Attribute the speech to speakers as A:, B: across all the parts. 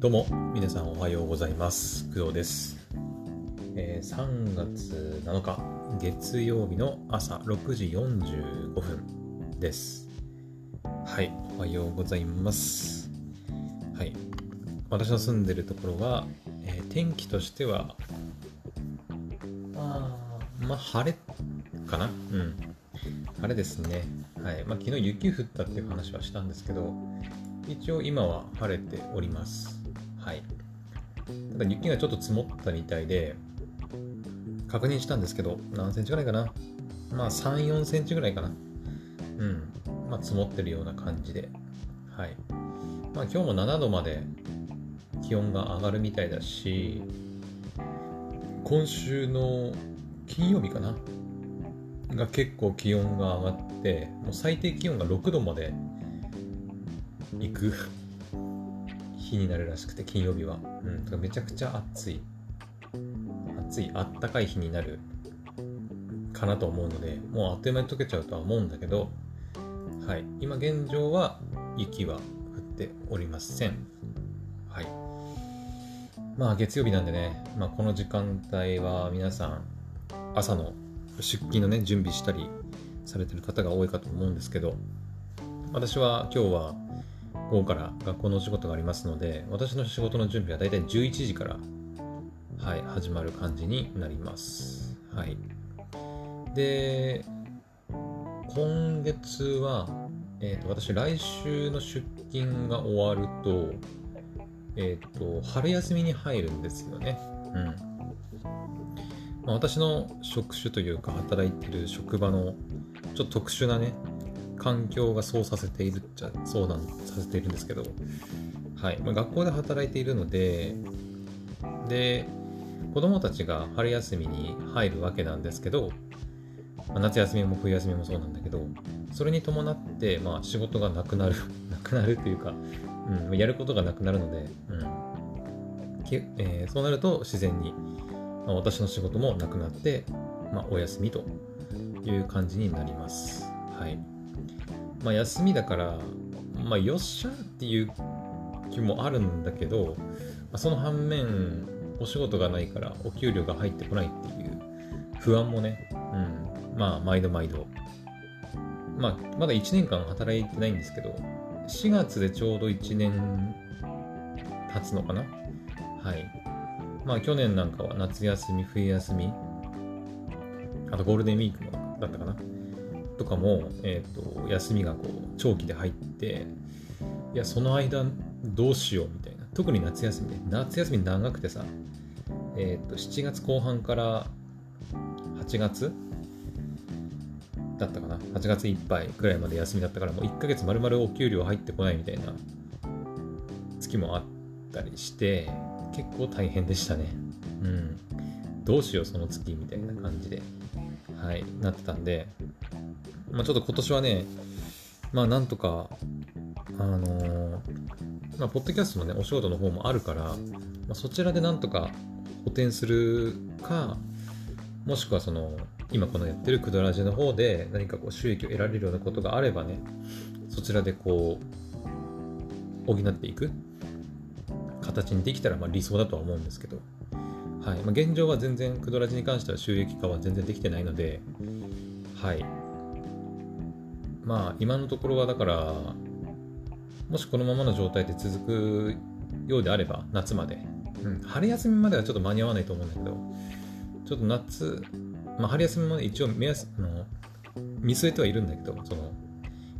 A: どうも皆さんおはようございます。工藤です、えー、3月7日月曜日の朝6時45分です。はいおはようございます。はい私の住んでるところは、えー、天気としてはあまあ晴れかな？うん。晴れですね。はいまあ昨日雪降ったっていう話はしたんですけど一応今は晴れております。はい。ただ雪がちょっと積もったみたいで、確認したんですけど、何センチぐらいかなまあ3、4センチぐらいかな。うん。まあ積もってるような感じで。はい。まあ今日も7度まで気温が上がるみたいだし、今週の金曜日かなが結構気温が上がって、もう最低気温が6度まで行く日になるらしくて金曜日は、うん、かめちゃくちゃ暑い。暑い。あったかい日になる。かなと思うのでもうあっという間に溶けちゃうとは思うんだけどはい。今現状は雪は降っておりません。はい。まあ月曜日なんでね、まあ、この時間帯は皆さん朝の出勤のね準備したりされてる方が多いかと思うんですけど私は今日は午後から学校のお仕事がありますので、私の仕事の準備はだいたい11時から、はい、始まる感じになります。はい。で、今月は、えーと、私、来週の出勤が終わると、えっ、ー、と、春休みに入るんですよね。うん。まあ、私の職種というか、働いてる職場の、ちょっと特殊なね、環境がそうさせているっちゃそうなんさせているんですけど、はい。まあ、学校で働いているのでで子供たちが春休みに入るわけなんですけど、まあ、夏休みも冬休みもそうなんだけどそれに伴って、まあ、仕事がなくなる なくなるというか、うん、やることがなくなるので、うん。えー、そうなると自然に、まあ、私の仕事もなくなって、まあ、お休みという感じになります。はい。まあ、休みだから、まあ、よっしゃっていう気もあるんだけど、まあ、その反面、お仕事がないからお給料が入ってこないっていう不安もね、うん、まあ、毎度毎度。まあ、まだ1年間働いてないんですけど、4月でちょうど1年経つのかなはい。まあ、去年なんかは夏休み、冬休み、あとゴールデンウィークもだったかなとかも、えーと、休みがこう長期で入っていやその間どうしようみたいな。特に夏休みね。夏休み長くてさ、えーと、7月後半から8月だったかな。8月いっぱいくらいまで休みだったからもう1ヶ月丸々お給料入ってこないみたいな月もあったりして結構大変でしたね。うん。どうしようその月みたいな感じで。はい。なってたんでまあ、ちょっと今年はね、まあなんとか、あのー、まあ、ポッドキャストのね、お仕事の方もあるから、まあ、そちらでなんとか補填するか、もしくはその、今このやってるクドラジの方で何かこう収益を得られるようなことがあればね、そちらでこう、補っていく形にできたらまあ理想だとは思うんですけど、はい。まあ、現状は全然クドラジに関しては収益化は全然できてないので、はい、まあ今のところはだからもしこのままの状態で続くようであれば夏まで、うん、春休みまではちょっと間に合わないと思うんだけどちょっと夏、まあ、春休みも一応目安の見据えてはいるんだけどその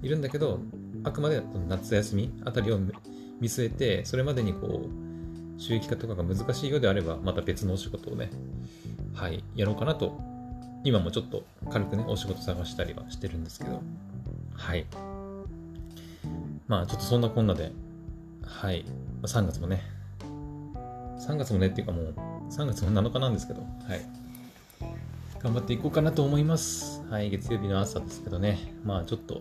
A: いるんだけどあくまで夏休みあたりを見据えてそれまでにこう収益化とかが難しいようであればまた別のお仕事をねはいやろうかなと今もちょっと軽くねお仕事探したりはしてるんですけど。はい。まあ、ちょっとそんなこんなで、はい。3月もね、3月もねっていうかもう、3月も7日なんですけど、はい。頑張っていこうかなと思います。はい、月曜日の朝ですけどね。まあ、ちょっと、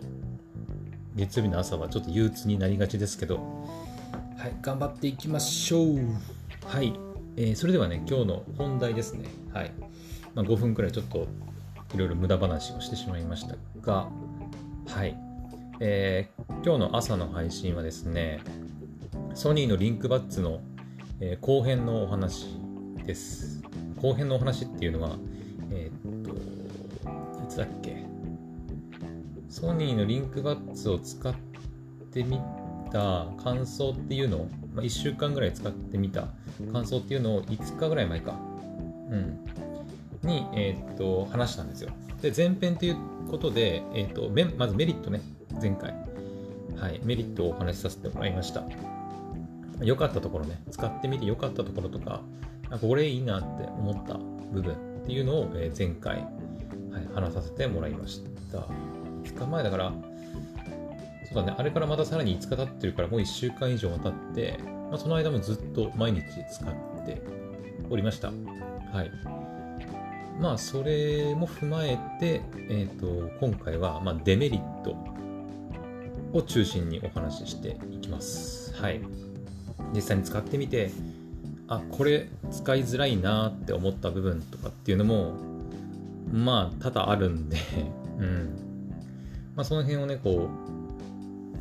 A: 月曜日の朝はちょっと憂鬱になりがちですけど、はい、頑張っていきましょう。はい。えー、それではね、今日の本題ですね。はい。まあ、5分くらいちょっといろいろ無駄話をしてしまいましたが、はい。えー、今日の朝の配信はですね、ソニーのリンクバッツの、えー、後編のお話です。後編のお話っていうのは、えー、っと、いつだっけ？ソニーのリンクバッツを使ってみた感想っていうのを、まあ、1週間ぐらい使ってみた感想っていうのを5日ぐらい前か、うん、に、えー、っと、話したんですよ。で、前編ということで、えー、っと、まずメリットね、前回。はい、メリットをお話しさせてもらいました。良かったところね、使ってみて良かったところとか、あこれいいなって思った部分っていうのを、え前回、はい、話させてもらいました。2日前だから、そうだね、あれからまたさらに5日経ってるから、もう1週間以上経って、まあ、その間もずっと毎日使っておりました。はい。まあ、それも踏まえて、えっ、ー、と、今回は、まあ、デメリットを中心にお話ししていきます。はい。実際に使ってみて、あ、これ使いづらいなって思った部分とかっていうのも、まあ、多々あるんで うん。まあ、その辺をね、こ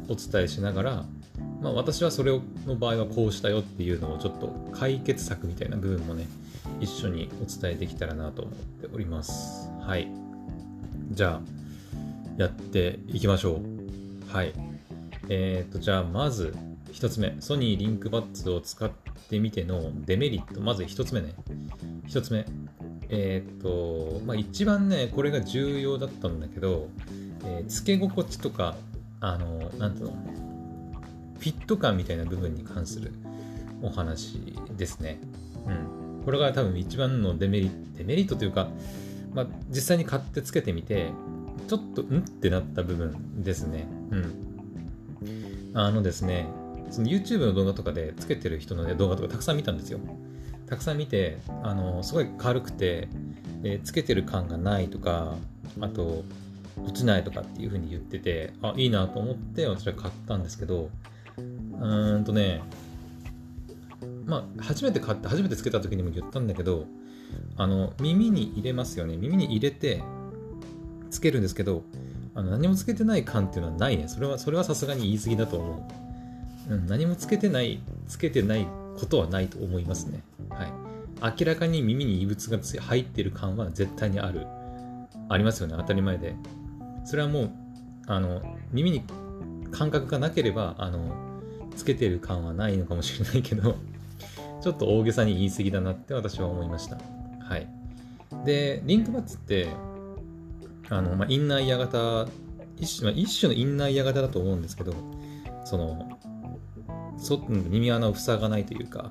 A: う、お伝えしながら、まあ、私はそれの場合はこうしたよっていうのをちょっと解決策みたいな部分もね一緒にお伝えできたらなと思っております。はい。じゃあやっていきましょう。はい。えー、とじゃあまず1つ目。ソニーリンクバッツを使ってみてのデメリット。まず1つ目ね。1つ目。えっ、ー、とまあ一番ねこれが重要だったんだけど、えー、付け心地とかあの、なんていうの、フィット感みたいな部分に関するお話ですね。うん。これが多分一番のデメリット、デメリットというか、まあ、実際に買ってつけてみて、ちょっと、んってなった部分ですね。うん。あのですね、その YouTube の動画とかでつけてる人の、ね、動画とかたくさん見たんですよ。たくさん見て、あの、すごい軽くて、え、つけてる感がないとか、あと、落ちないとかっていう風に言ってて、あ、いいなと思って私は買ったんですけど、うーんとね、まあ、初めて買って、初めてつけた時にも言ったんだけど、あの、耳に入れますよね。耳に入れて、つけるんですけど、あの何もつけてない感っていうのはないね。それは、それはさすがに言い過ぎだと思う。うん、何もつけてない、つけてないことはないと思いますね。はい。明らかに耳に異物が入ってる感は絶対にある。ありますよね。当たり前で。それはもうあの耳に感覚がなければあのつけてる感はないのかもしれないけどちょっと大げさに言い過ぎだなって私は思いました。はい。でリンクバッツってあの、まあ、インナーイヤ型一種,、まあ、一種のインナーイヤ型だと思うんですけどそのそ耳穴を塞がないというか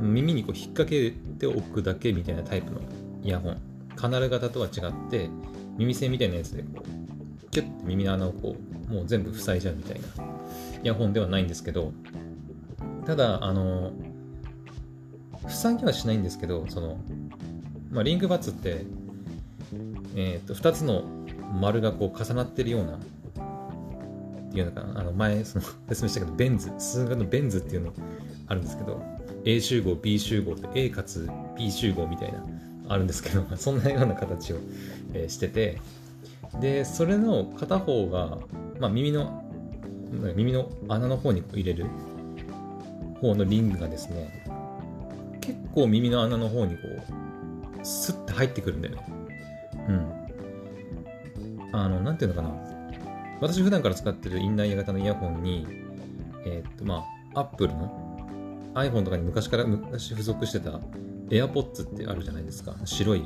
A: 耳にこう引っ掛けておくだけみたいなタイプのイヤホン。カナル型とは違って耳栓みたいなやつでこうキュッて耳の穴をこうもう全部塞いじゃうみたいなイヤホンではないんですけどただあの塞ぎはしないんですけどその、まあ、リンクバツって、えー、と2つの丸がこう重なってるようなっていうのかな。あの前その説明したけどベン図数学のベン図っていうのあるんですけど A 集合 B 集合って A かつ B 集合みたいなあるんですけど そんなような形を、えしててでそれの片方が、まあ、耳の耳の穴の方に入れる方のリングがですね結構耳の穴の方にこうスッて入ってくるんだよね。うん。あのなんていうのかな。私普段から使ってるインナーイヤー型のイヤホンにえー、っとまあ Apple の iPhone とかに昔から昔付属してた AirPods ってあるじゃないですか。白い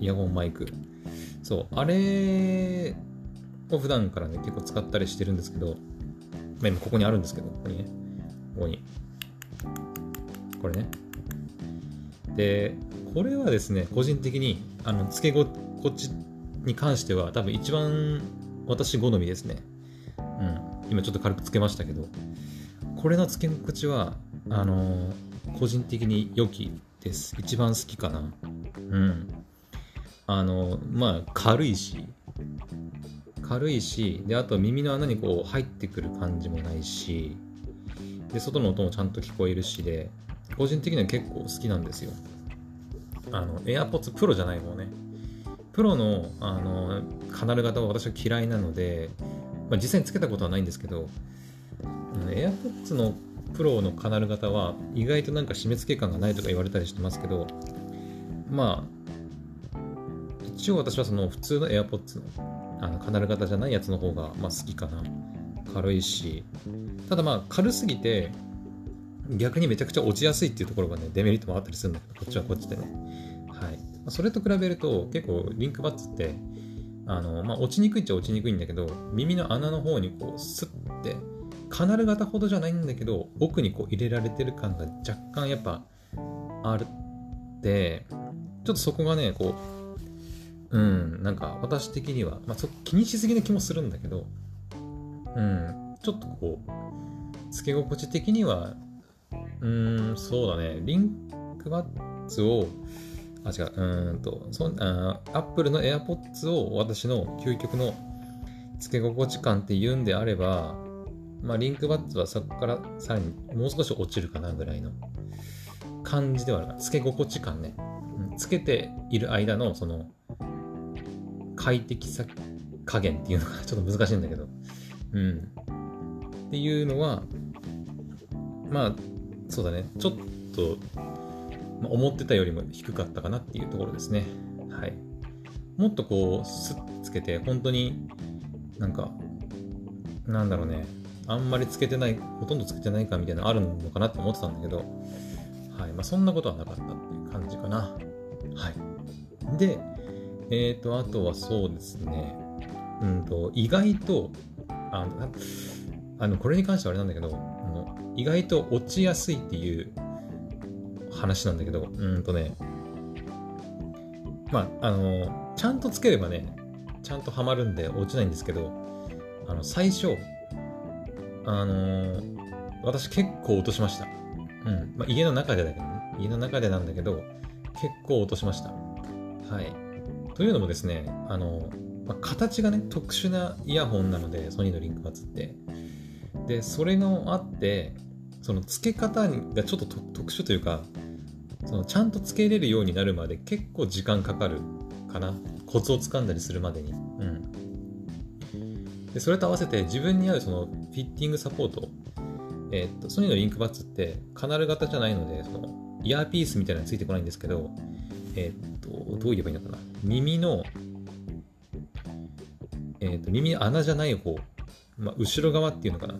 A: イヤホンマイク。そう、あれを普段からね、結構使ったりしてるんですけど、まあ、今ここにあるんですけど、ここにね、ここに。これね。で、これはですね、個人的に、あの、付け心地に関しては、多分一番私好みですね。うん。今ちょっと軽くつけましたけど、これの付け心地は、あの個人的に良きです。一番好きかな。うん。あの、まあ、軽いし、軽いし、で、あと耳の穴にこう入ってくる感じもないし、で、外の音もちゃんと聞こえるしで、個人的には結構好きなんですよ。あの、AirPods Pro じゃない方ね。プロの、あの、カナル型は私は嫌いなので、まあ、実際につけたことはないんですけど、AirPods のプロのカナル型は意外となんか締め付け感がないとか言われたりしてますけどまあ一応私はその普通の AirPods のあのカナル型じゃないやつの方がまあ好きかな軽いしただまあ軽すぎて逆にめちゃくちゃ落ちやすいっていうところがねデメリットもあったりするんだけどこっちはこっちでね。はい。それと比べると結構リンクバッツってあの、まあ、落ちにくいっちゃ落ちにくいんだけど耳の穴の方にこうスッてカナル型ほどじゃないんだけど奥にこう入れられてる感が若干やっぱあるってちょっとそこがねこううんなんか私的には、まあ、気にしすぎな気もするんだけどうんちょっとこうつけ心地的にはうんそうだねリンクバッツをあ、違う、うーんと、そあアップルの AirPods を私の究極の付け心地感って言うんであれば、まあ、リンクバッツはそこからさらにもう少し落ちるかなぐらいの感じではあるか付け心地感ね。うん、つけている間のその快適さ加減っていうのが ちょっと難しいんだけど、うん。っていうのは、まあ、そうだね、ちょっと思ってたよりも低かったかなっていうところですね。はい。もっとこう、スッつけて、本当になんか、なんだろうね、あんまりつけてない、ほとんどつけてないかみたいなのあるのかなって思ってたんだけど、はい。まあ、そんなことはなかったっていう感じかな。はい。で、えっ、ー、と、あとはそうですね、うんと、意外と、あの、あのこれに関してはあれなんだけど、意外と落ちやすいっていう話なんだけど、うんとね、まあ、あの、ちゃんとつければね、ちゃんとはまるんで落ちないんですけど、あの、最初、あの私結構落としました。うん。まあ、家の中でだけどね。家の中でなんだけど、結構落としました。はい。というのもですね、あの、まあ、形がね、特殊なイヤホンなので、ソニーのリンクバツって。で、それがあって、その付け方がちょっと特殊というか、そのちゃんとつけれるようになるまで結構時間かかるかな。コツをつかんだりするまでに、うん、でそれと合わせて自分に合うそのフィッティングサポート。えー、っとソニーのリンクバッツってカナル型じゃないのでそのイヤーピースみたいなのついてこないんですけどえー、っとどう言えばいいのかな。耳のえー、っと耳の穴じゃない方、まあ、後ろ側っていうのかな？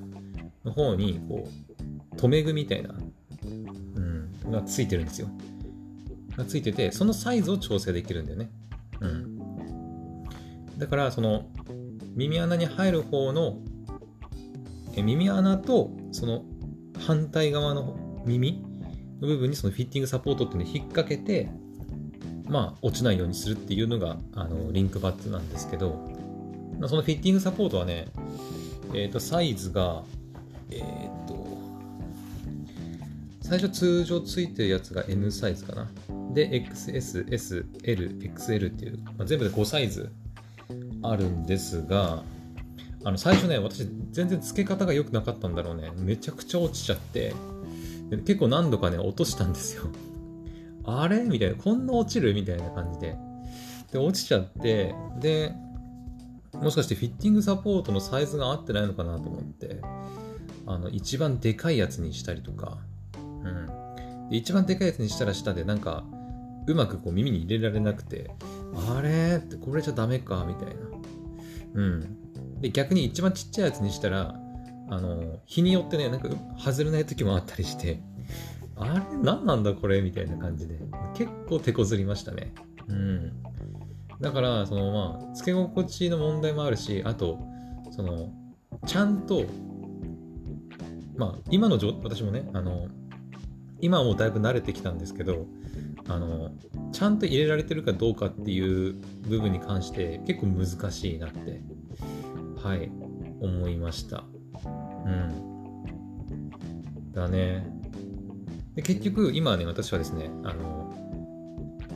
A: の方にこう留め具みたいなうんがついてるんですよ。がついてて、そのサイズを調整できるんだよね。うん。だから、その、耳穴に入る方の、え耳穴と、その、反対側の耳の部分にそのフィッティングサポートっていうのを引っ掛けて、まあ、落ちないようにするっていうのが、あの、リンクバッツなんですけど、そのフィッティングサポートはね、えっ、ー、と、サイズが、えっ、ー、と、最初通常ついてるやつが M サイズかな。で、XS、S、L、XL っていう、まあ、全部で5サイズあるんですが、あの最初ね、私全然付け方が良くなかったんだろうね。めちゃくちゃ落ちちゃって、結構何度かね、落としたんですよ。あれ？みたいな、こんな落ちる？みたいな感じで。で、落ちちゃって、で、もしかしてフィッティングサポートのサイズが合ってないのかなと思って、あの、一番でかいやつにしたりとか、うん。で、一番でかいやつにしたら下で、なんか、うまくこう耳に入れられなくて、あれってこれじゃダメか、みたいな。うん。で、逆に一番ちっちゃいやつにしたら、あの、日によってね、なんか外れない時もあったりして、あれ何なんだこれみたいな感じで、結構手こずりましたね。うん。だから、そのまあ、付け心地の問題もあるし、あと、その、ちゃんと、まあ、今の私もね、あの、今はもうだいぶ慣れてきたんですけどあのちゃんと入れられてるかどうかっていう部分に関して結構難しいなってはい思いました。うん。だね。で結局今ね私はですねあの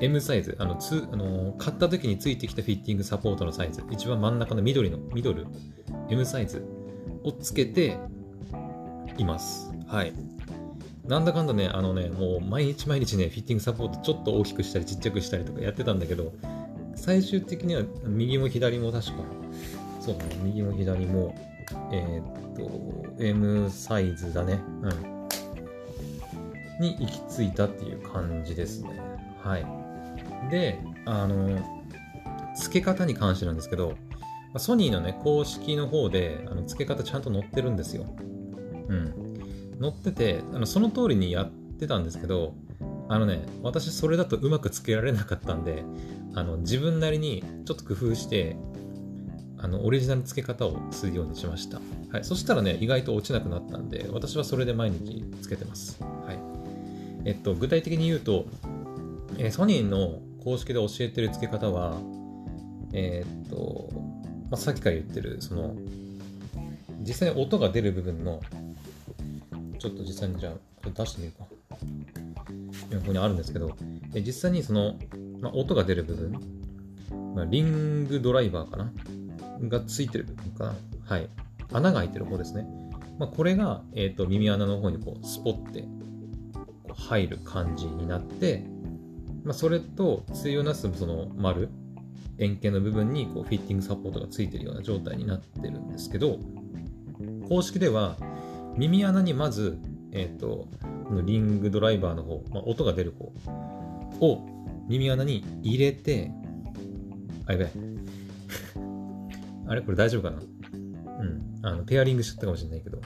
A: M サイズあのつあの買った時についてきたフィッティングサポートのサイズ一番真ん中の緑のミドル M サイズをつけていますはいなんだかんだね、あのね、もう毎日毎日ね、フィッティングサポートちょっと大きくしたりちっちゃくしたりとかやってたんだけど、最終的には右も左も確か、そうだね、右も左も、えー、っと、M サイズだね。うん。に行き着いたっていう感じですね。はい。で、あの、付け方に関してなんですけど、ソニーのね、公式の方で、あの付け方ちゃんと載ってるんですよ。うん。載ってて、あのその通りにやってたんですけど、あのね、私それだとうまく付けられなかったんで、あの自分なりにちょっと工夫して、あのオリジナル付け方をするようにしました。はい。そしたらね、意外と落ちなくなったんで、私はそれで毎日つけてます。はい。えっと、具体的に言うと、え、ソニーの公式で教えてる付け方は、えー、っと、まあ、さっきから言ってる、その、実際に音が出る部分の、ちょっと実際にじゃあ、これ出してみるか。ここにあるんですけど、え実際にその、まあ、音が出る部分、まあ、リングドライバーかな？がついてる部分かな？はい。穴が開いてる方ですね。まあ、これが、えーと、耳穴の方にこうスポッてこう入る感じになって、まあ、それと対をなすその丸円形の部分にこうフィッティングサポートがついてるような状態になってるんですけど公式では耳穴にまず、えーと、このリングドライバーの方、まあ、音が出る方を耳穴に入れてあやべ あれ？これ大丈夫かな？うん。あの、ペアリングしちゃったかもしれないけど。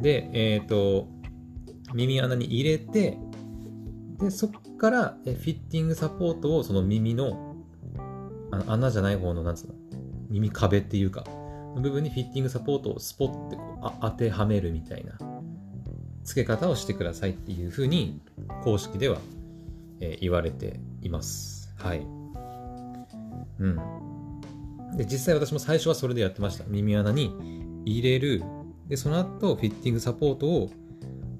A: で、えっ、ー、と、耳穴に入れて、で、そっからフィッティングサポートをその耳のあの穴じゃない方の、なんつうの、耳壁っていうか、の部分にフィッティングサポートをスポッてこうあ当てはめるみたいな付け方をしてくださいっていうふうに公式では、えー、言われています。はい。うん。で、実際私も最初はそれでやってました。耳穴に入れる。で、その後、フィッティングサポートを、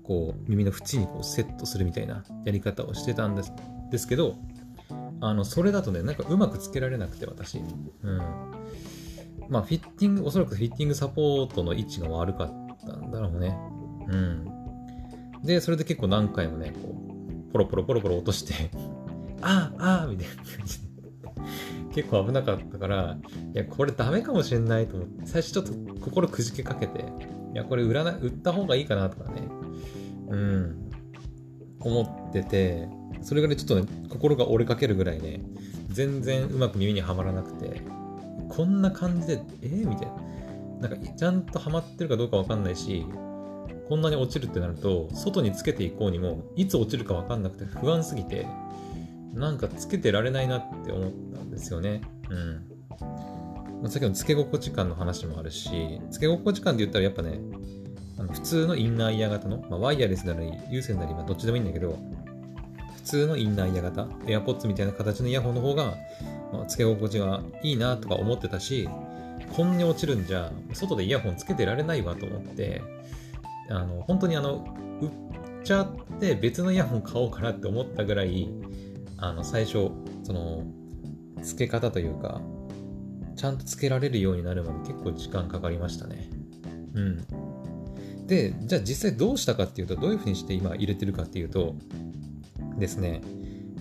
A: こう、耳の縁にこうセットするみたいなやり方をしてたんですですけど、あの、それだとね、なんかうまくつけられなくて、私。うん。まあ、フィッティング、おそらくフィッティングサポートの位置が悪かったんだろうね。うん。で、それで結構何回もね、こう、ポロポロポロポロ落としてああ、ああ、みたいな感じで結構危なかったから、いや、これダメかもしれないと思って、最初ちょっと心くじけかけて、いや、これ売らな、売った方がいいかなとかね、うん、思ってて、それぐらいちょっとね、心が折れかけるぐらいね、全然うまく耳にはまらなくて、こんな感じで、えー、みたいな。なんか、ちゃんとはまってるかどうかわかんないし、こんなに落ちるってなると、外につけていこうにも、いつ落ちるかわかんなくて不安すぎて、なんかつけてられないなって思ったんですよね。うん。さっきのつけ心地感の話もあるし、つけ心地感で言ったらやっぱね、あの普通のインナーイヤー型の、まあ、ワイヤレスなり有線なり、まあ、どっちでもいいんだけど、普通のインナーイヤー型、AirPods みたいな形のイヤホンの方が、まあ、つけ心地がいいなとか思ってたし、こんに落ちるんじゃ、外でイヤホンつけてられないわと思って、あの、本当にあの、売っちゃって別のイヤホン買おうかなって思ったぐらい、あの、最初、その、付け方というか、ちゃんと付けられるようになるまで結構時間かかりましたね。うん。で、じゃあ実際どうしたかっていうと、どういうふうにして今入れてるかっていうと、ですね、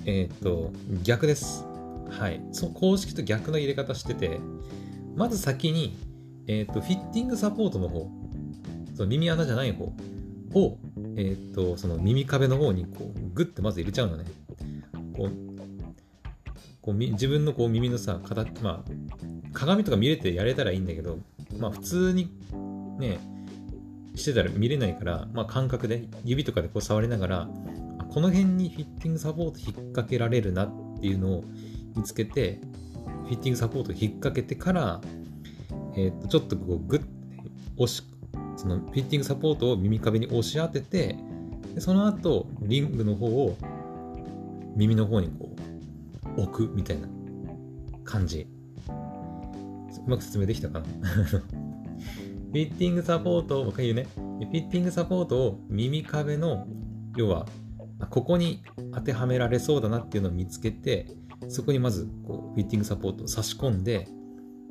A: えっ、と、逆です。はい。そ公式と逆の入れ方してて、まず先に、えっ、と、フィッティングサポートの方、その耳穴じゃない方を、えっ、と、その耳壁の方にこう、グッてまず入れちゃうのね。こうこう自分のこう耳のさ形まあ鏡とか見れてやれたらいいんだけどまあ普通にねしてたら見れないから、まあ、感覚で指とかでこう触りながらこの辺にフィッティングサポート引っ掛けられるなっていうのを見つけてフィッティングサポート引っ掛けてから、えー、とちょっとこうグッ押しそのフィッティングサポートを耳壁に押し当ててでその後リングの方を耳の方にこう置くみたいな感じ。うまく説明できたかな？フィッティングサポートを、もう一回言うね。フィッティングサポートを耳壁の、要は、ここに当てはめられそうだなっていうのを見つけて、そこにまずこうフィッティングサポートを差し込んで、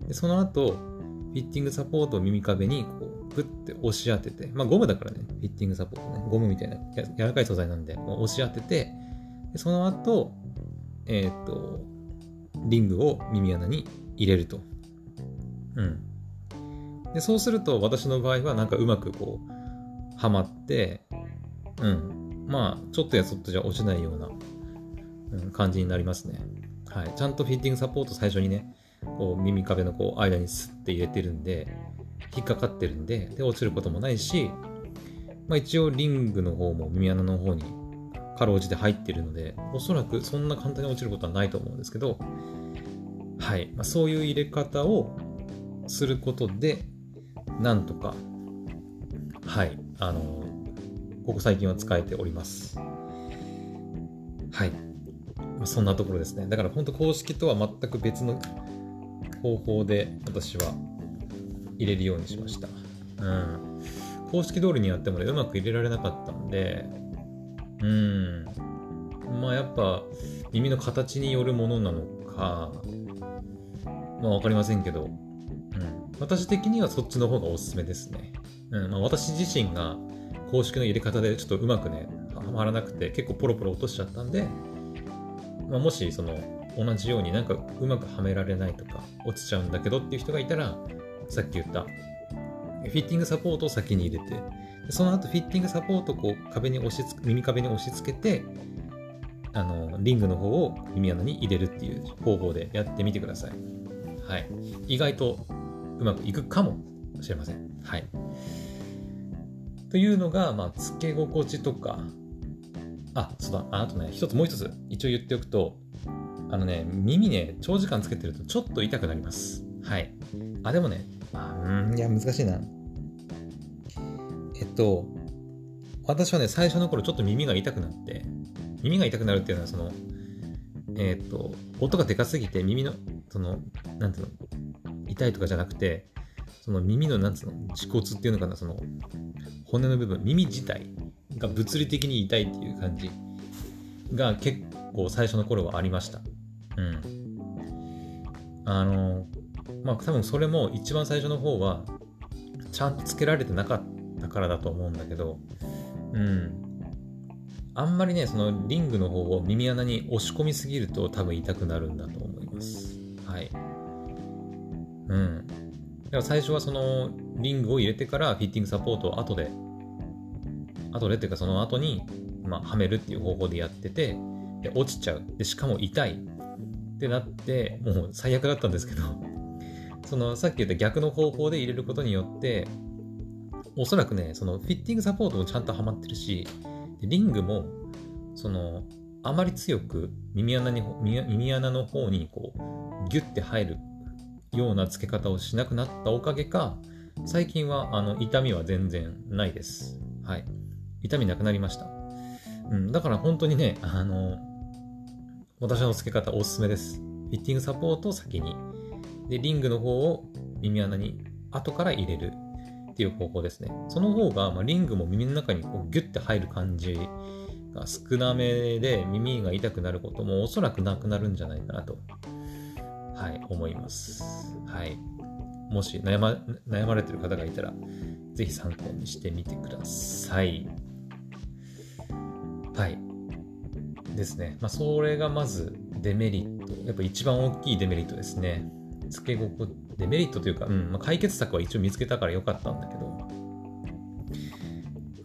A: でその後、フィッティングサポートを耳壁にこうグッて押し当てて、まあゴムだからね、フィッティングサポートね、ゴムみたいな柔らかい素材なんで、押し当てて、でその後、えっ、と、リングを耳穴に入れると。うん。で、そうすると私の場合はなんかうまくこう、はまって、うん。まあ、ちょっとやそっとじゃ落ちないような、うん、感じになりますね。はい。ちゃんとフィッティングサポート最初にね、こう耳壁のこう間にスッて入れてるんで、引っかかってるんで、で、落ちることもないし、まあ一応リングの方も耳穴の方にかろうじて入ってるので、おそらくそんな簡単に落ちることはないと思うんですけど、はい。まあ、そういう入れ方をすることで、なんとか、はい。あの、ここ最近は使えております。はい。そんなところですね。だから本当公式とは全く別の方法で私は入れるようにしました。うん。公式通りにやってもね、うまく入れられなかったんで、うん。まあやっぱ耳の形によるものなのか、まあわかりませんけど、私的にはそっちの方がおすすめですね。うん。まあ私自身が公式の入れ方でちょっとうまくね、はまらなくて結構ポロポロ落としちゃったんで、まあ、もしその同じようになんかうまくはめられないとか落ちちゃうんだけどっていう人がいたら、さっき言ったフィッティングサポートを先に入れて、その後フィッティングサポートをこう壁に押しつ耳壁に押し付けて、あの、リングの方を耳穴に入れるっていう方法でやってみてください。はい。意外とうまくいくかもしれません。はい。というのが、まあ、つけ心地とか、あ、そうだ、あとね、一つもう一つ、一応言っておくと、あのね、耳ね、長時間つけてるとちょっと痛くなります。はい。あ、でもね、あうん、いや、難しいな。えっと、私はね、最初の頃ちょっと耳が痛くなって、耳が痛くなるっていうのは、その、えっと、音がでかすぎて耳の、その、なんていうの、痛いとかじゃなくて、その耳の、なんつうの、恥骨っていうのかな、その、骨の部分、耳自体が物理的に痛いっていう感じが結構最初の頃はありました。うん。あの、まあ多分それも一番最初の方は、ちゃんとつけられてなかったからだと思うんだけど、うん。あんまりね、そのリングの方を耳穴に押し込みすぎると多分痛くなるんだと思います。はい。うん。だから最初はそのリングを入れてからフィッティングサポートを後で、後でっていうかその後に、まあ、はめるっていう方法でやってて、で落ちちゃう。で、しかも痛いってなって、もう最悪だったんですけど、そのさっき言った逆の方法で入れることによって、おそらくね、そのフィッティングサポートもちゃんとはまってるし、リングも、その、あまり強く耳穴に耳穴の方にこうギュッて入るような付け方をしなくなったおかげか、最近はあの痛みは全然ないです。はい。痛みなくなりました。うん、だから本当にね、あの、私の付け方おすすめです。フィッティングサポートを先に。で、リングの方を耳穴に後から入れるっていう方法ですね。その方が、まあ、リングも耳の中にこうギュッて入る感じが少なめで耳が痛くなることもおそらくなくなるんじゃないかなとはい、思います。はい。もし悩ま悩まれてる方がいたら、ぜひ参考にしてみてください。はい。ですね。まあ、それがまずデメリット。やっぱ一番大きいデメリットですね。付け心デメリットというか、うんまあ、解決策は一応見つけたからよかったんだけど、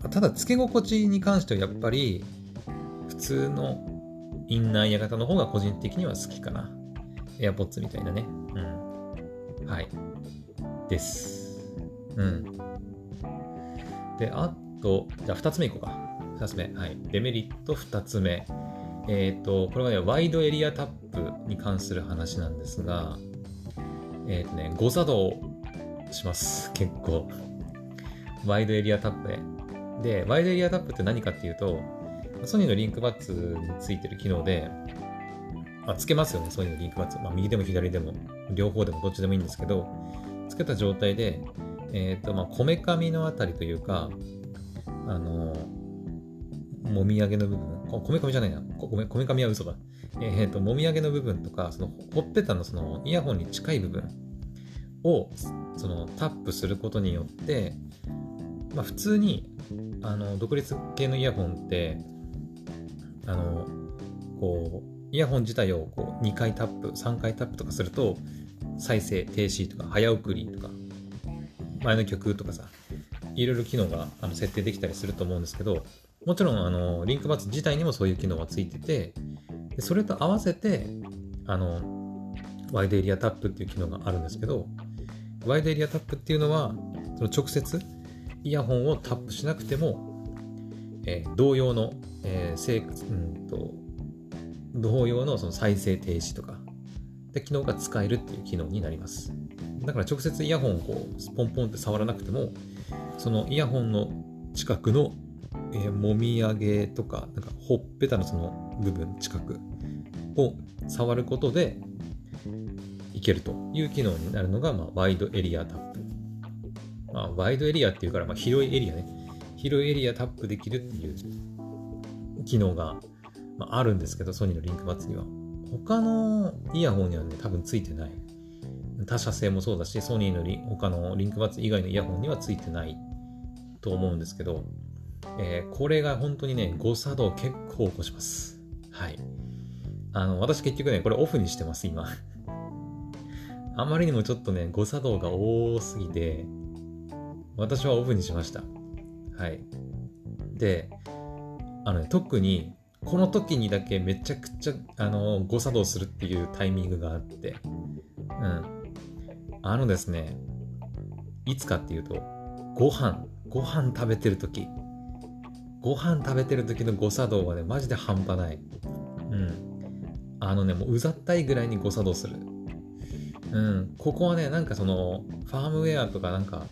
A: ただ付け心地に関してはやっぱり普通のインナーイヤ型の方が個人的には好きかな。AirPods みたいなね。うん。はい。です。うん。で、あと、じゃあ2つ目いこうか。2つ目。はい。デメリット2つ目。えっ、ー、と、これはね、ワイドエリアタップに関する話なんですが、えっ、ー、とね、誤作動します。結構。ワイドエリアタップで。で、ワイドエリアタップって何かっていうと、ソニーのリンクバッツについてる機能で、あ、つけますよね、そういうのリンクバツ。まあ、右でも左でも、両方でもどっちでもいいんですけど、つけた状態で、えっ、ー、と、まあ、こめかみのあたりというか、あの、もみあげの部分、こめかみじゃないな、こめこめかみは嘘だ。えっ、ー、と、もみあげの部分とか、そのほっぺたのそのイヤホンに近い部分を、そのタップすることによって、まあ、普通に、あの、独立系のイヤホンって、あの、こう、イヤホン自体をこう2回タップ、3回タップとかすると、再生、停止とか、早送りとか、前の曲とかさ、いろいろ機能があの設定できたりすると思うんですけど、もちろん、あの、リンクバッツ自体にもそういう機能はついてて、でそれと合わせて、あの、ワイドエリアタップっていう機能があるんですけど、ワイドエリアタップっていうのは、その直接イヤホンをタップしなくても、えー、同様の、えー、生うんと、同様のその再生停止とか、で機能が使えるっていう機能になります。だから直接イヤホンをこうポンポンって触らなくても、そのイヤホンの近くの、えー、もみあげとか、なんかほっぺたのその部分近くを触ることでいけるという機能になるのが、まあ、ワイドエリアタップ。まあ、ワイドエリアっていうから、まあ、広いエリアね。広いエリアタップできるっていう機能が、まあ、あるんですけど、ソニーのリンクバッツには。他のイヤホンにはね、多分ついてない。他社製もそうだし、ソニーのリ他のリンクバッツ以外のイヤホンにはついてないと思うんですけど、えー、これが本当にね、誤作動結構起こします。はい。あの、私結局ね、これオフにしてます、今。あまりにもちょっとね、誤作動が多すぎて、私はオフにしました。はい。で、あのね、特に、この時にだけめちゃくちゃ、あの、誤作動するっていうタイミングがあって、うん。あのですね、いつかっていうと、ご飯、ご飯食べてる時、ご飯食べてる時の誤作動はね、マジで半端ない。うん。あのね、もううざったいぐらいに誤作動する。うん。ここはね、なんかその、ファームウェアとかなんか、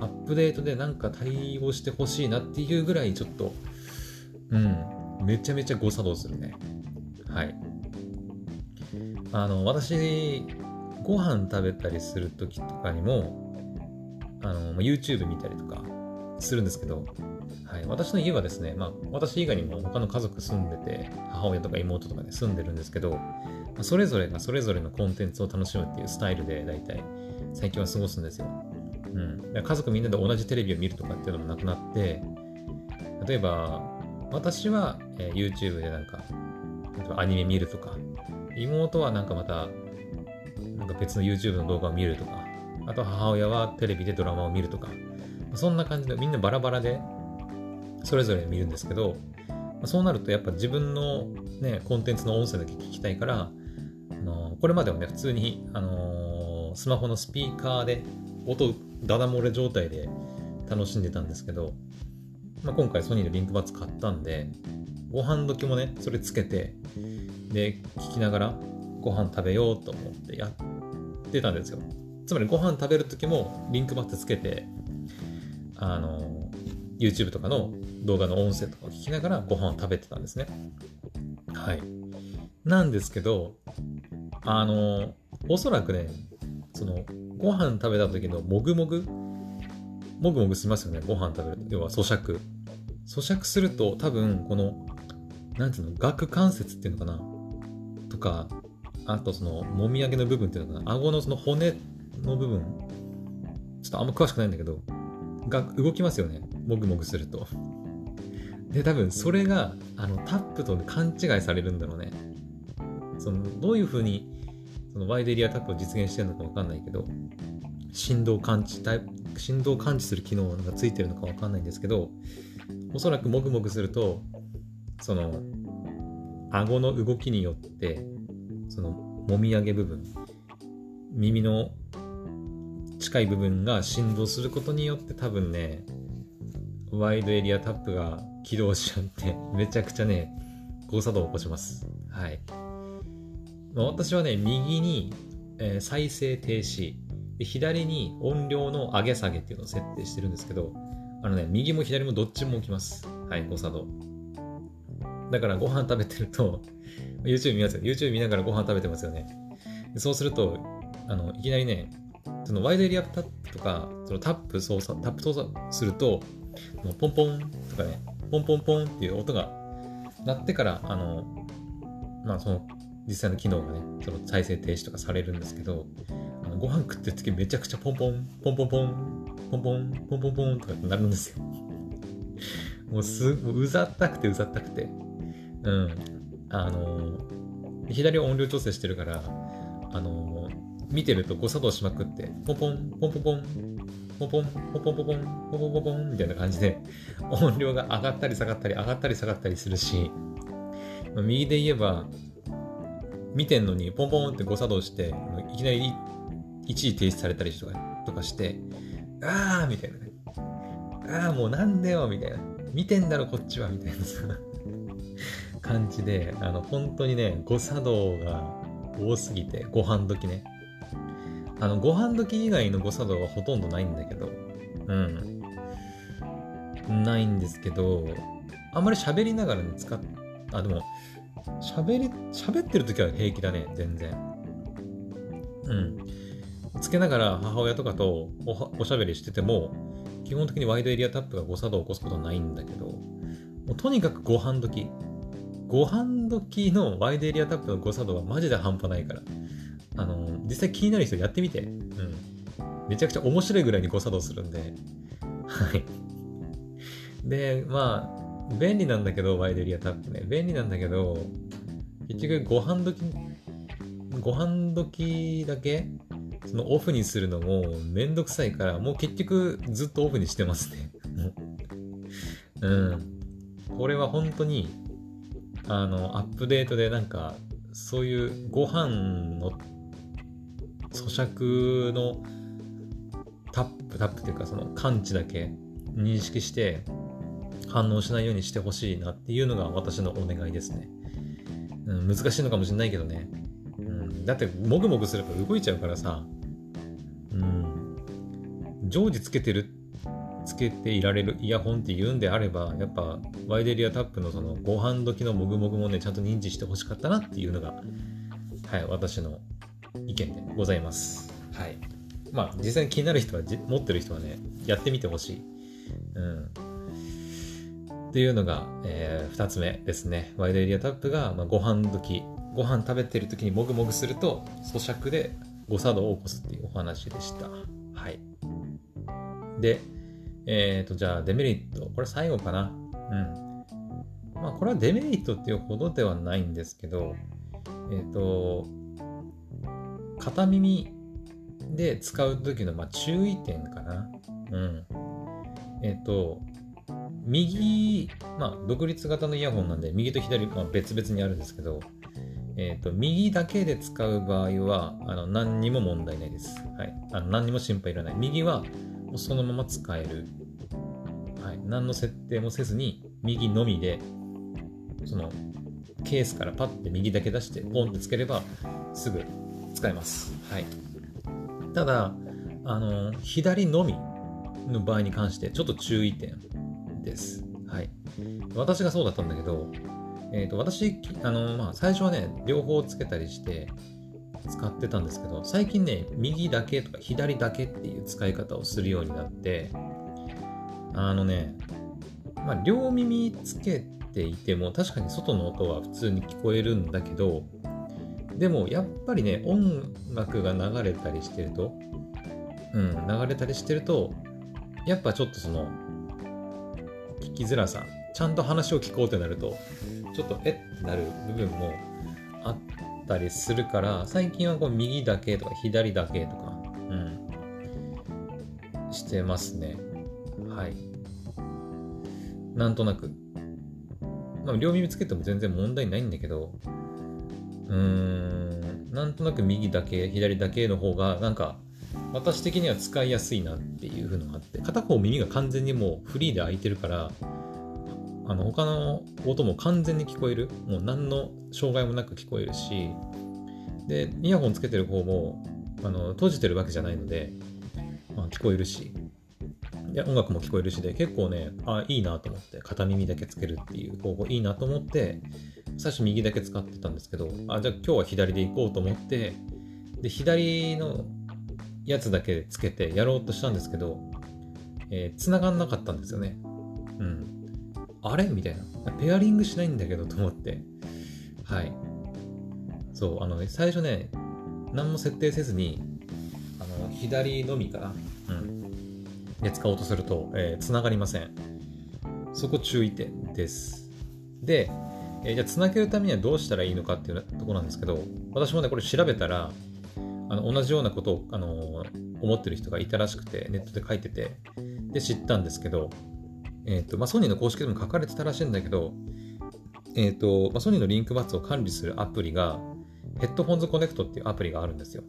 A: アップデートでなんか対応してほしいなっていうぐらいちょっと、うん。めちゃめちゃ誤作動するね。はい。あの、私、ご飯食べたりするときとかにも、あの、YouTube 見たりとかするんですけど、はい、私の家はですね、まあ、私以外にも他の家族住んでて、母親とか妹とかで、住んでるんですけど、まあ、それぞれがそれぞれのコンテンツを楽しむっていうスタイルで、大体、最近は過ごすんですよ。うん。家族みんなで同じテレビを見るとかっていうのもなくなって、例えば、私は、えー、YouTube でなんか、アニメ見るとか、妹はなんかまた、なんか別の YouTube の動画を見るとか、あと母親はテレビでドラマを見るとか、そんな感じでみんなバラバラでそれぞれ見るんですけど、そうなるとやっぱ自分のね、コンテンツの音声だけ聞きたいから、あのこれまではね、普通に、あのー、スマホのスピーカーで音ダダ漏れ状態で楽しんでたんですけど、まあ、今回ソニーのリンクバッツ買ったんで、ご飯時もね、それつけて、で、聞きながらご飯食べようと思ってやってたんですよ。つまりご飯食べる時もリンクバッツつけて、あの、YouTube とかの動画の音声とかを聞きながらご飯を食べてたんですね。はい。なんですけど、あの、おそらくね、その、ご飯食べた時のもぐもぐもぐもぐしますよね、ご飯食べる。要は咀嚼。咀嚼すると多分この、なんていうの、顎関節っていうのかな？とか、あとその、もみあげの部分っていうのかな？顎のその骨の部分、ちょっとあんま詳しくないんだけど、が動きますよね。もぐもぐすると。で、多分それが、あの、タップと勘違いされるんだろうね。その、どういう風に、そのワイドエリアタップを実現してるのかわかんないけど、振動感知タイプ、振動感知する機能がついてるのかわかんないんですけど、おそらくもぐもぐすると、その、顎の動きによって、その、もみあげ部分、耳の近い部分が振動することによって多分ね、ワイドエリアタップが起動しちゃって、めちゃくちゃね、誤作動を起こします。はい。まあ、私はね、右に、えー、再生停止で、左に音量の上げ下げっていうのを設定してるんですけど、あのね、右も左もどっちも起きます。はい、誤作動。だからご飯食べてると、YouTube 見ますよ。YouTube 見ながらご飯食べてますよね。そうすると、あの、いきなりね、そのワイドエリアタップとか、そのタップ操作、タップ操作すると、ポンポンとかね、ポンポンポンっていう音が鳴ってから、あの、まあその実際の機能がね、その再生停止とかされるんですけど、あのご飯食ってる時めちゃくちゃポンポン、ポンポンポン、ポンポン、ポンポンポンとかってなるんですよ。もうす、もううざったくてうざったくて。うん。あの、左音量調整してるから、あの、見てると誤作動しまくって、ポンポン、ポンポンポン、ポンポン、ポポンポポン、ポポンポポンみたいな感じで、音量が上がったり下がったり、上がったり下がったりするし、右で言えば、見てんのにポンポンって誤作動して、いきなり一時停止されたりとかとかして、あーみたいなね。あーもうなんでよみたいな。見てんだろこっちはみたいなさ感じで、あの、本当にね、誤作動が多すぎて、ご飯時ね。あの、ご飯時以外の誤作動はほとんどないんだけど、うん。ないんですけど、あんまり喋りながらね、使っ、あ、でも、喋り、喋ってる時は平気だね、全然。うん。つけながら母親とかとおしゃべりしてても、基本的にワイドエリアタップが誤作動を起こすことはないんだけど、とにかくご飯時。ご飯時のワイドエリアタップの誤作動はマジで半端ないから。あの、実際気になる人やってみて。うん。めちゃくちゃ面白いぐらいに誤作動するんで。はい。で、まあ、便利なんだけど、ワイドエリアタップね。便利なんだけど、結局ご飯時、ご飯時だけそのオフにするのもめんどくさいから、もう結局ずっとオフにしてますね。うん。これは本当に、あの、アップデートでなんか、そういうご飯の咀嚼のタップ、タップっていうかその感知だけ認識して反応しないようにしてほしいなっていうのが私のお願いですね。うん、難しいのかもしれないけどね。うん、だって、もぐもぐすれば動いちゃうからさ、常時つけてる、つけていられるイヤホンって言うんであれば、やっぱ、ワイデリアタップのその、ご飯時のもぐもぐもね、ちゃんと認知してほしかったなっていうのが、はい、私の意見でございます。はい。まあ、実際に気になる人は、持ってる人はね、やってみてほしい。うん。っていうのが、えー、2つ目ですね。ワイドエリアタップが、まあ、ご飯時、ご飯食べてる時にもぐもぐすると、咀嚼で誤作動を起こすっていうお話でした。はい。で、えっ、ー、と、じゃあデメリット。これ最後かな。うん。まあ、これはデメリットっていうほどではないんですけど、えっ、ー、と、片耳で使う時のまあ注意点かな。うん。えっ、ー、と、右、まあ、独立型のイヤホンなんで、右と左、まあ、別々にあるんですけど、えっ、ー、と、右だけで使う場合は、あの、何にも問題ないです。はい。あの何にも心配いらない。右は、うそのまま使える。はい。何の設定もせずに、右のみで、その、ケースからパッて右だけ出して、ポンってつければ、すぐ使えます。はい。ただ、あの、左のみの場合に関して、ちょっと注意点。です。はい。私がそうだったんだけど、えっ、ー、と、私、あの、まあ、最初はね、両方つけたりして使ってたんですけど、最近ね、右だけとか左だけっていう使い方をするようになって、あのね、まあ、両耳つけていても、確かに外の音は普通に聞こえるんだけど、でもやっぱりね、音楽が流れたりしてると、うん、流れたりしてると、やっぱちょっとその、聞きづらさちゃんと話を聞こうってなるとちょっとえってなる部分もあったりするから最近はこう右だけとか左だけとか、うん、してますね。はい。なんとなく、まあ、両耳つけても全然問題ないんだけどうーんなんとなく右だけ左だけの方がなんか私的には使いやすいなっていうのがあって、片方耳が完全にもうフリーで開いてるから、あの、他の音も完全に聞こえる。もう何の障害もなく聞こえるし、で、イヤホンつけてる方も、あの、閉じてるわけじゃないので、まあ、聞こえるし、いや音楽も聞こえるしで、結構ね、あ、いいなと思って、片耳だけつけるっていう方法いいなと思って、最初右だけ使ってたんですけど、あ、じゃあ今日は左で行こうと思って、で、左のやつだけつけてやろうとしたんですけど、えー、繋がんなかったんですよね。うん。あれ？みたいな。ペアリングしないんだけどと思って。はい。そう、あの、ね、最初ね、何も設定せずに、あの、左のみかな。うん。で使おうとすると、えー、繋がりません。そこ注意点です。で、えー、じゃあ繋げるためにはどうしたらいいのかっていうところなんですけど、私もね、これ調べたら、あの同じようなことを、あの思ってる人がいたらしくて、ネットで書いてて、で、知ったんですけど、えっ、ー、と、まあ、ソニーの公式でも書かれてたらしいんだけど、えっ、ー、と、まあ、ソニーの LinkBuds を管理するアプリが、 Headphones Connect っていうアプリがあるんですよ。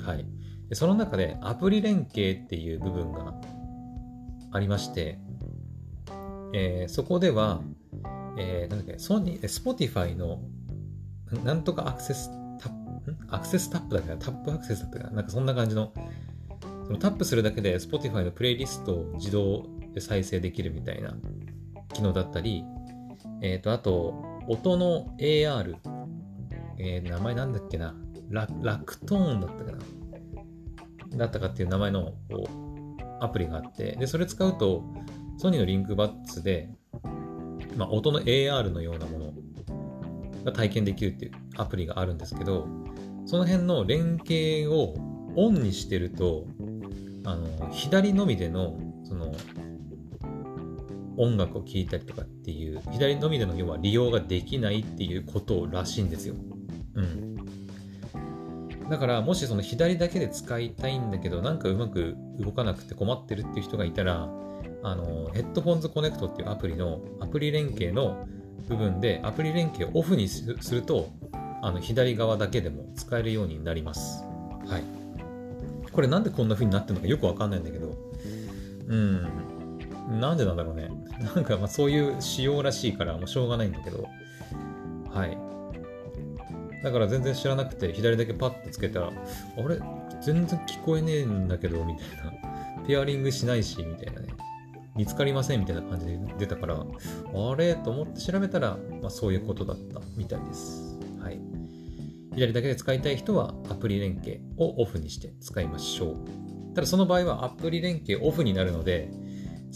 A: はい。でその中でアプリ連携っていう部分がありまして、えー、そこでは、えー、なんだっけ、ソニー、 Spotify の、なんとかアクセスタップ、アクセスタップだっけな、タップアクセスだったかな、なんかそんな感じの、そのタップするだけで Spotify のプレイリストを自動で再生できるみたいな機能だったり、えっ、ー、と、あと、音の AR、えー、名前なんだっけな、ララクトーンだったかな、だったかっていう名前のこうアプリがあって、で、それ使うと、ソニーのリンクバッツで、まあ、音の AR のようなものが体験できるっていうアプリがあるんですけど、その辺の連携をオンにしてると、あの、左のみでの、その、音楽を聴いたりとかっていう、左のみでの要は利用ができないっていうことらしいんですよ。うん。だから、もしその左だけで使いたいんだけど、なんかうまく動かなくて困ってるっていう人がいたら、あの、ヘッドフォンズコネクトっていうアプリのアプリ連携の部分でアプリ連携をオフにすると、あの、左側だけでも使えるようになります。はい。これなんでこんな風になってるのかよくわかんないんだけど、うん。なんでなんだろうね。なんかまあそういう仕様らしいからもうしょうがないんだけど、はい。だから全然知らなくて左だけパッとつけたら、あれ？全然聞こえねえんだけど、みたいな。ペアリングしないし、みたいなね。見つかりませんみたいな感じで出たから、あれ？と思って調べたら、まあ、そういうことだったみたいです。はい。左だけで使いたい人はアプリ連携をオフにして使いましょう。ただその場合はアプリ連携オフになるので、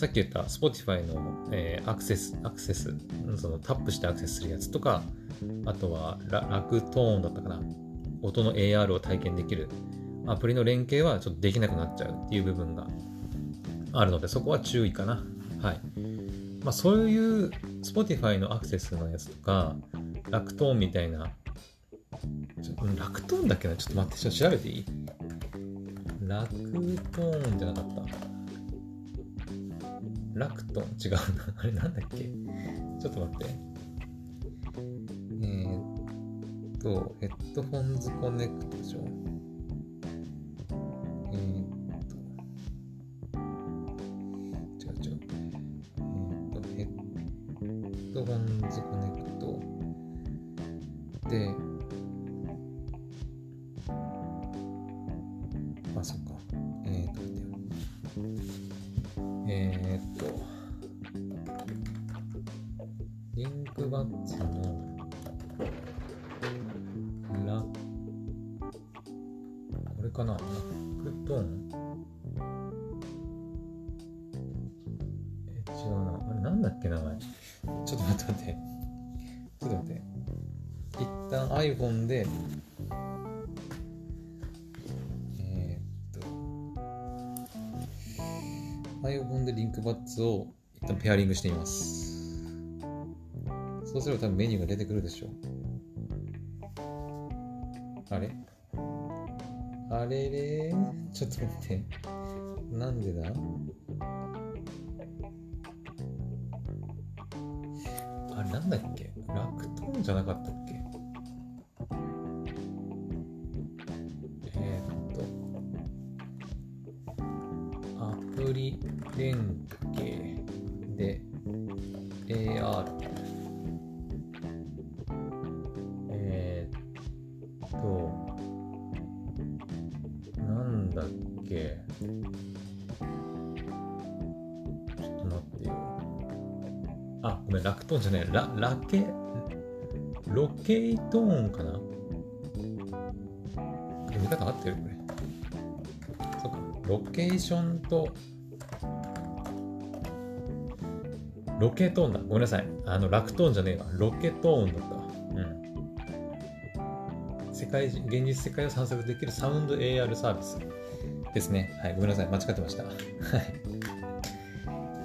A: さっき言った Spotify の、えー、アクセス、アクセス、そのタップしてアクセスするやつとか、あとはララクトーンだったかな。音の AR を体験できるアプリの連携はちょっとできなくなっちゃうっていう部分があるので、そこは注意かな。はい。まあ、そういう Spotify のアクセスのやつとか、ラクトーンみたいな、ラクトーンだっけな？ちょっと待って、ちょっと調べていい？ラクトーンじゃなかった。ラクトン？違うな。あれなんだっけ？ちょっと待って。えー、っと、ヘッドホンズコネクトでしょ？え、っと、違う違う。えー、っと、ヘッドホンズコネクト。で、ラッツのラこれかな。マックトーン？え違うな。あれなんだっけ名前？ちょっと待って待って。ちょっと待って。一旦 iPhone で。えー、っと。iPhone でリンクバッツを一旦ペアリングしてみます。すれば多分メニューが出てくるでしょ。う。あれ？あれれ？ちょっと待って。なんでだ？あれなんだっけ？ラクトーンじゃなかったっあごめんラクトーンじゃないララケロケイトーンかな？読み方合ってる？これそっかロケーションとロケートーンだ。ごめんなさい。あの、ラクトーンじゃねえわ。ロケトーンだったわ。うん。世界、現実世界を散策できるサウンド AR サービスですね。はい。ごめんなさい。間違ってました。はい。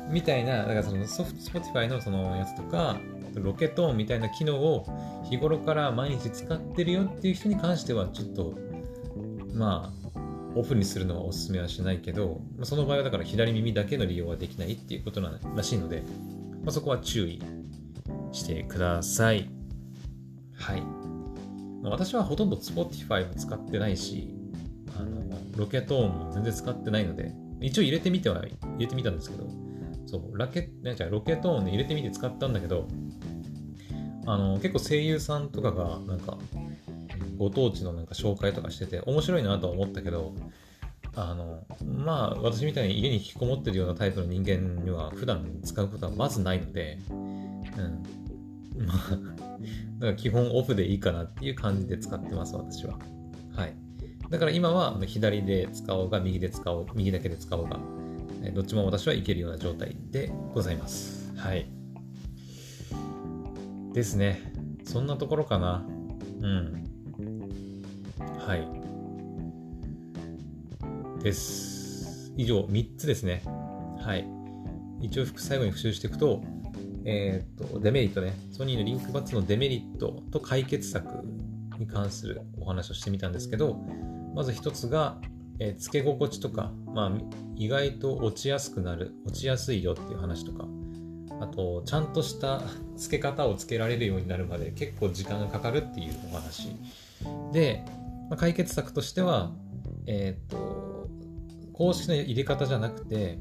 A: みたいな、だからそのソフト、 Spotify のそのやつとか、 Locatone みたいな機能を日頃から毎日使ってるよっていう人に関しては、ちょっと、まあ、オフにするのはおすすめはしないけど、まあ、その場合はだから左耳だけの利用はできないっていうことならしいので、まあ、そこは注意してください。はい。まあ、私はほとんど Spotify も使ってないし、あの、ロケトーンも全然使ってないので、一応入れてみては、入れてみたんですけど、そう、ラケ、なんロケットーンで入れてみて使ったんだけど、あの、結構声優さんとかが、なんか、ご当地のなんか紹介とかしてて、面白いなとは思ったけど、あの、まあ、私みたいに家に引きこもってるようなタイプの人間には普段使うことはまずないので、うん。まあ、だから基本オフでいいかなっていう感じで使ってます、私は。はい。だから今は左で使おうが、右で使おう、右だけで使おうが、どっちも私はいけるような状態でございます。はい。ですね。そんなところかな。うん。はい。です。以上、3つですね。はい。一応、最後に復習していくと、えっ、と、デメリットね。ソニーのリンクバッツのデメリットと解決策に関するお話をしてみたんですけど、まず1つが、え、付け心地とか、まあ、意外と落ちやすくなる、落ちやすいよっていう話とか、あと、ちゃんとした付け方をつけられるようになるまで結構時間がかかるっていうお話。で、まあ、解決策としては、えっ、と、公式の入れ方じゃなくて、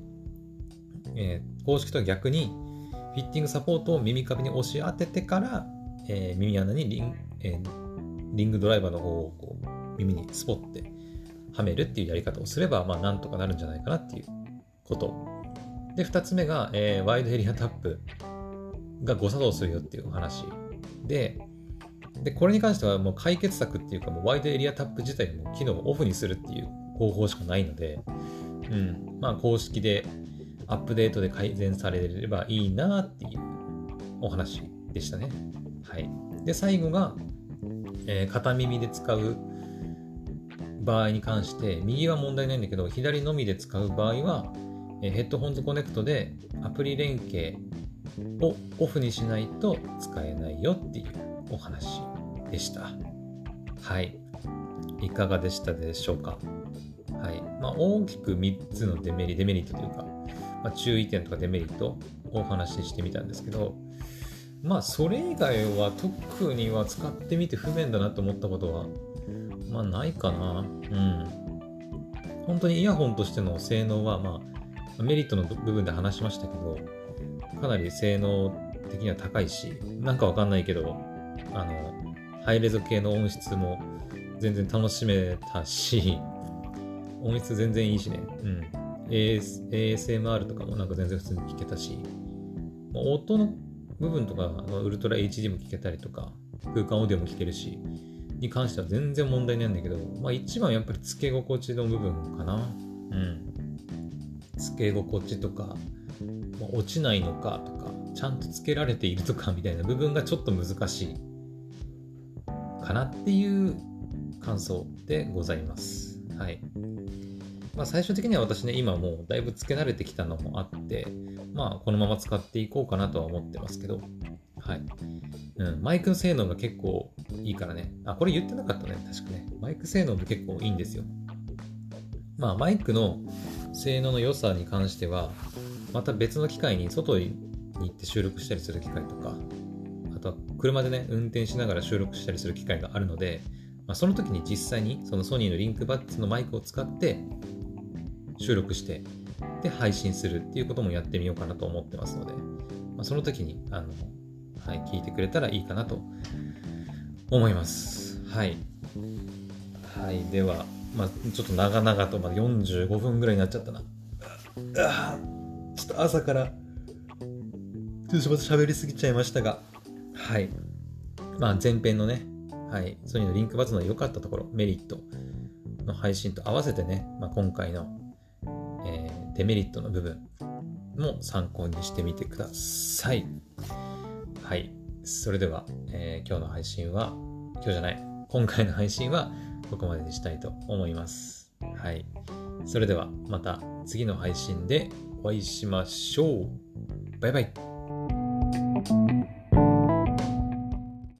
A: えー、公式とは逆に、フィッティングサポートを耳かびに押し当ててから、えー、耳穴にリン,、えー、リングドライバーの方をこう耳にスポッてはめるっていうやり方をすれば、まあ、なんとかなるんじゃないかなっていうこと。で、二つ目が、えー、ワイドエリアタップが誤作動するよっていうお話で、で、これに関してはもう解決策っていうか、もうワイドエリアタップ自体も機能をオフにするっていう方法しかないので、うん、まあ公式でアップデートで改善されればいいなっていうお話でしたね。はい。で、最後が、えー、片耳で使う場合に関して、右は問題ないんだけど、左のみで使う場合は、ヘッドホンズコネクトでアプリ連携をオフにしないと使えないよっていうお話でした。はい。いかがでしたでしょうか？はい。まあ、大きく3つのデメリデメリットというか、まあ、注意点とかデメリットをお話ししてみたんですけど、まあ、それ以外は特には使ってみて不便だなと思ったことは、まあ、ないかな。うん。本当にイヤホンとしての性能は、まあ、メリットの部分で話しましたけど、かなり性能的には高いし、なんかわかんないけど、あの、ハイレゾ系の音質も全然楽しめたし、音質全然いいしね。うん。AS ASMR とかもなんか全然普通に聞けたし、音の部分とか、ウルトラ HD も聞けたりとか、空間オーディオも聞けるし、に関しては全然問題ないんだけど、まあ一番やっぱり付け心地の部分かな。うん。付け心地とか、まあ、落ちないのかとか、ちゃんと付けられているとかみたいな部分がちょっと難しいかなっていう感想でございます。はい。まあ、最終的には私ね、今もうだいぶ付け慣れてきたのもあって、まあ、このまま使っていこうかなとは思ってますけど、はい。うん、マイクの性能が結構いいからね。あ、これ言ってなかったね。確かね。マイク性能も結構いいんですよ。まあ、マイクの性能の良さに関しては、また別の機会に外に行って収録したりする機会とか、あとは車でね、運転しながら収録したりする機会があるので、まあ、その時に実際にそのソニーのリンクバッツのマイクを使って収録して、で、配信するっていうこともやってみようかなと思ってますので、まあ、その時に、あの、はい、聞いてくれたらいいかなと思います。はい。はい、では、まあ、ちょっと長々と、まだ45分ぐらいになっちゃったな。あちょっと朝から、ちょっとまた喋りすぎちゃいましたが、はい。まあ、前編のね、はい、ソニーのリンクバツの良かったところ、メリットの配信と合わせてね、まあ、今回の、えー、デメリットの部分も参考にしてみてください。はい。それでは、えー、今日の配信は、今日じゃない、今回の配信はここまでにしたいと思います。はい。それでは、また次の配信でお会いしましょう。バイバイ。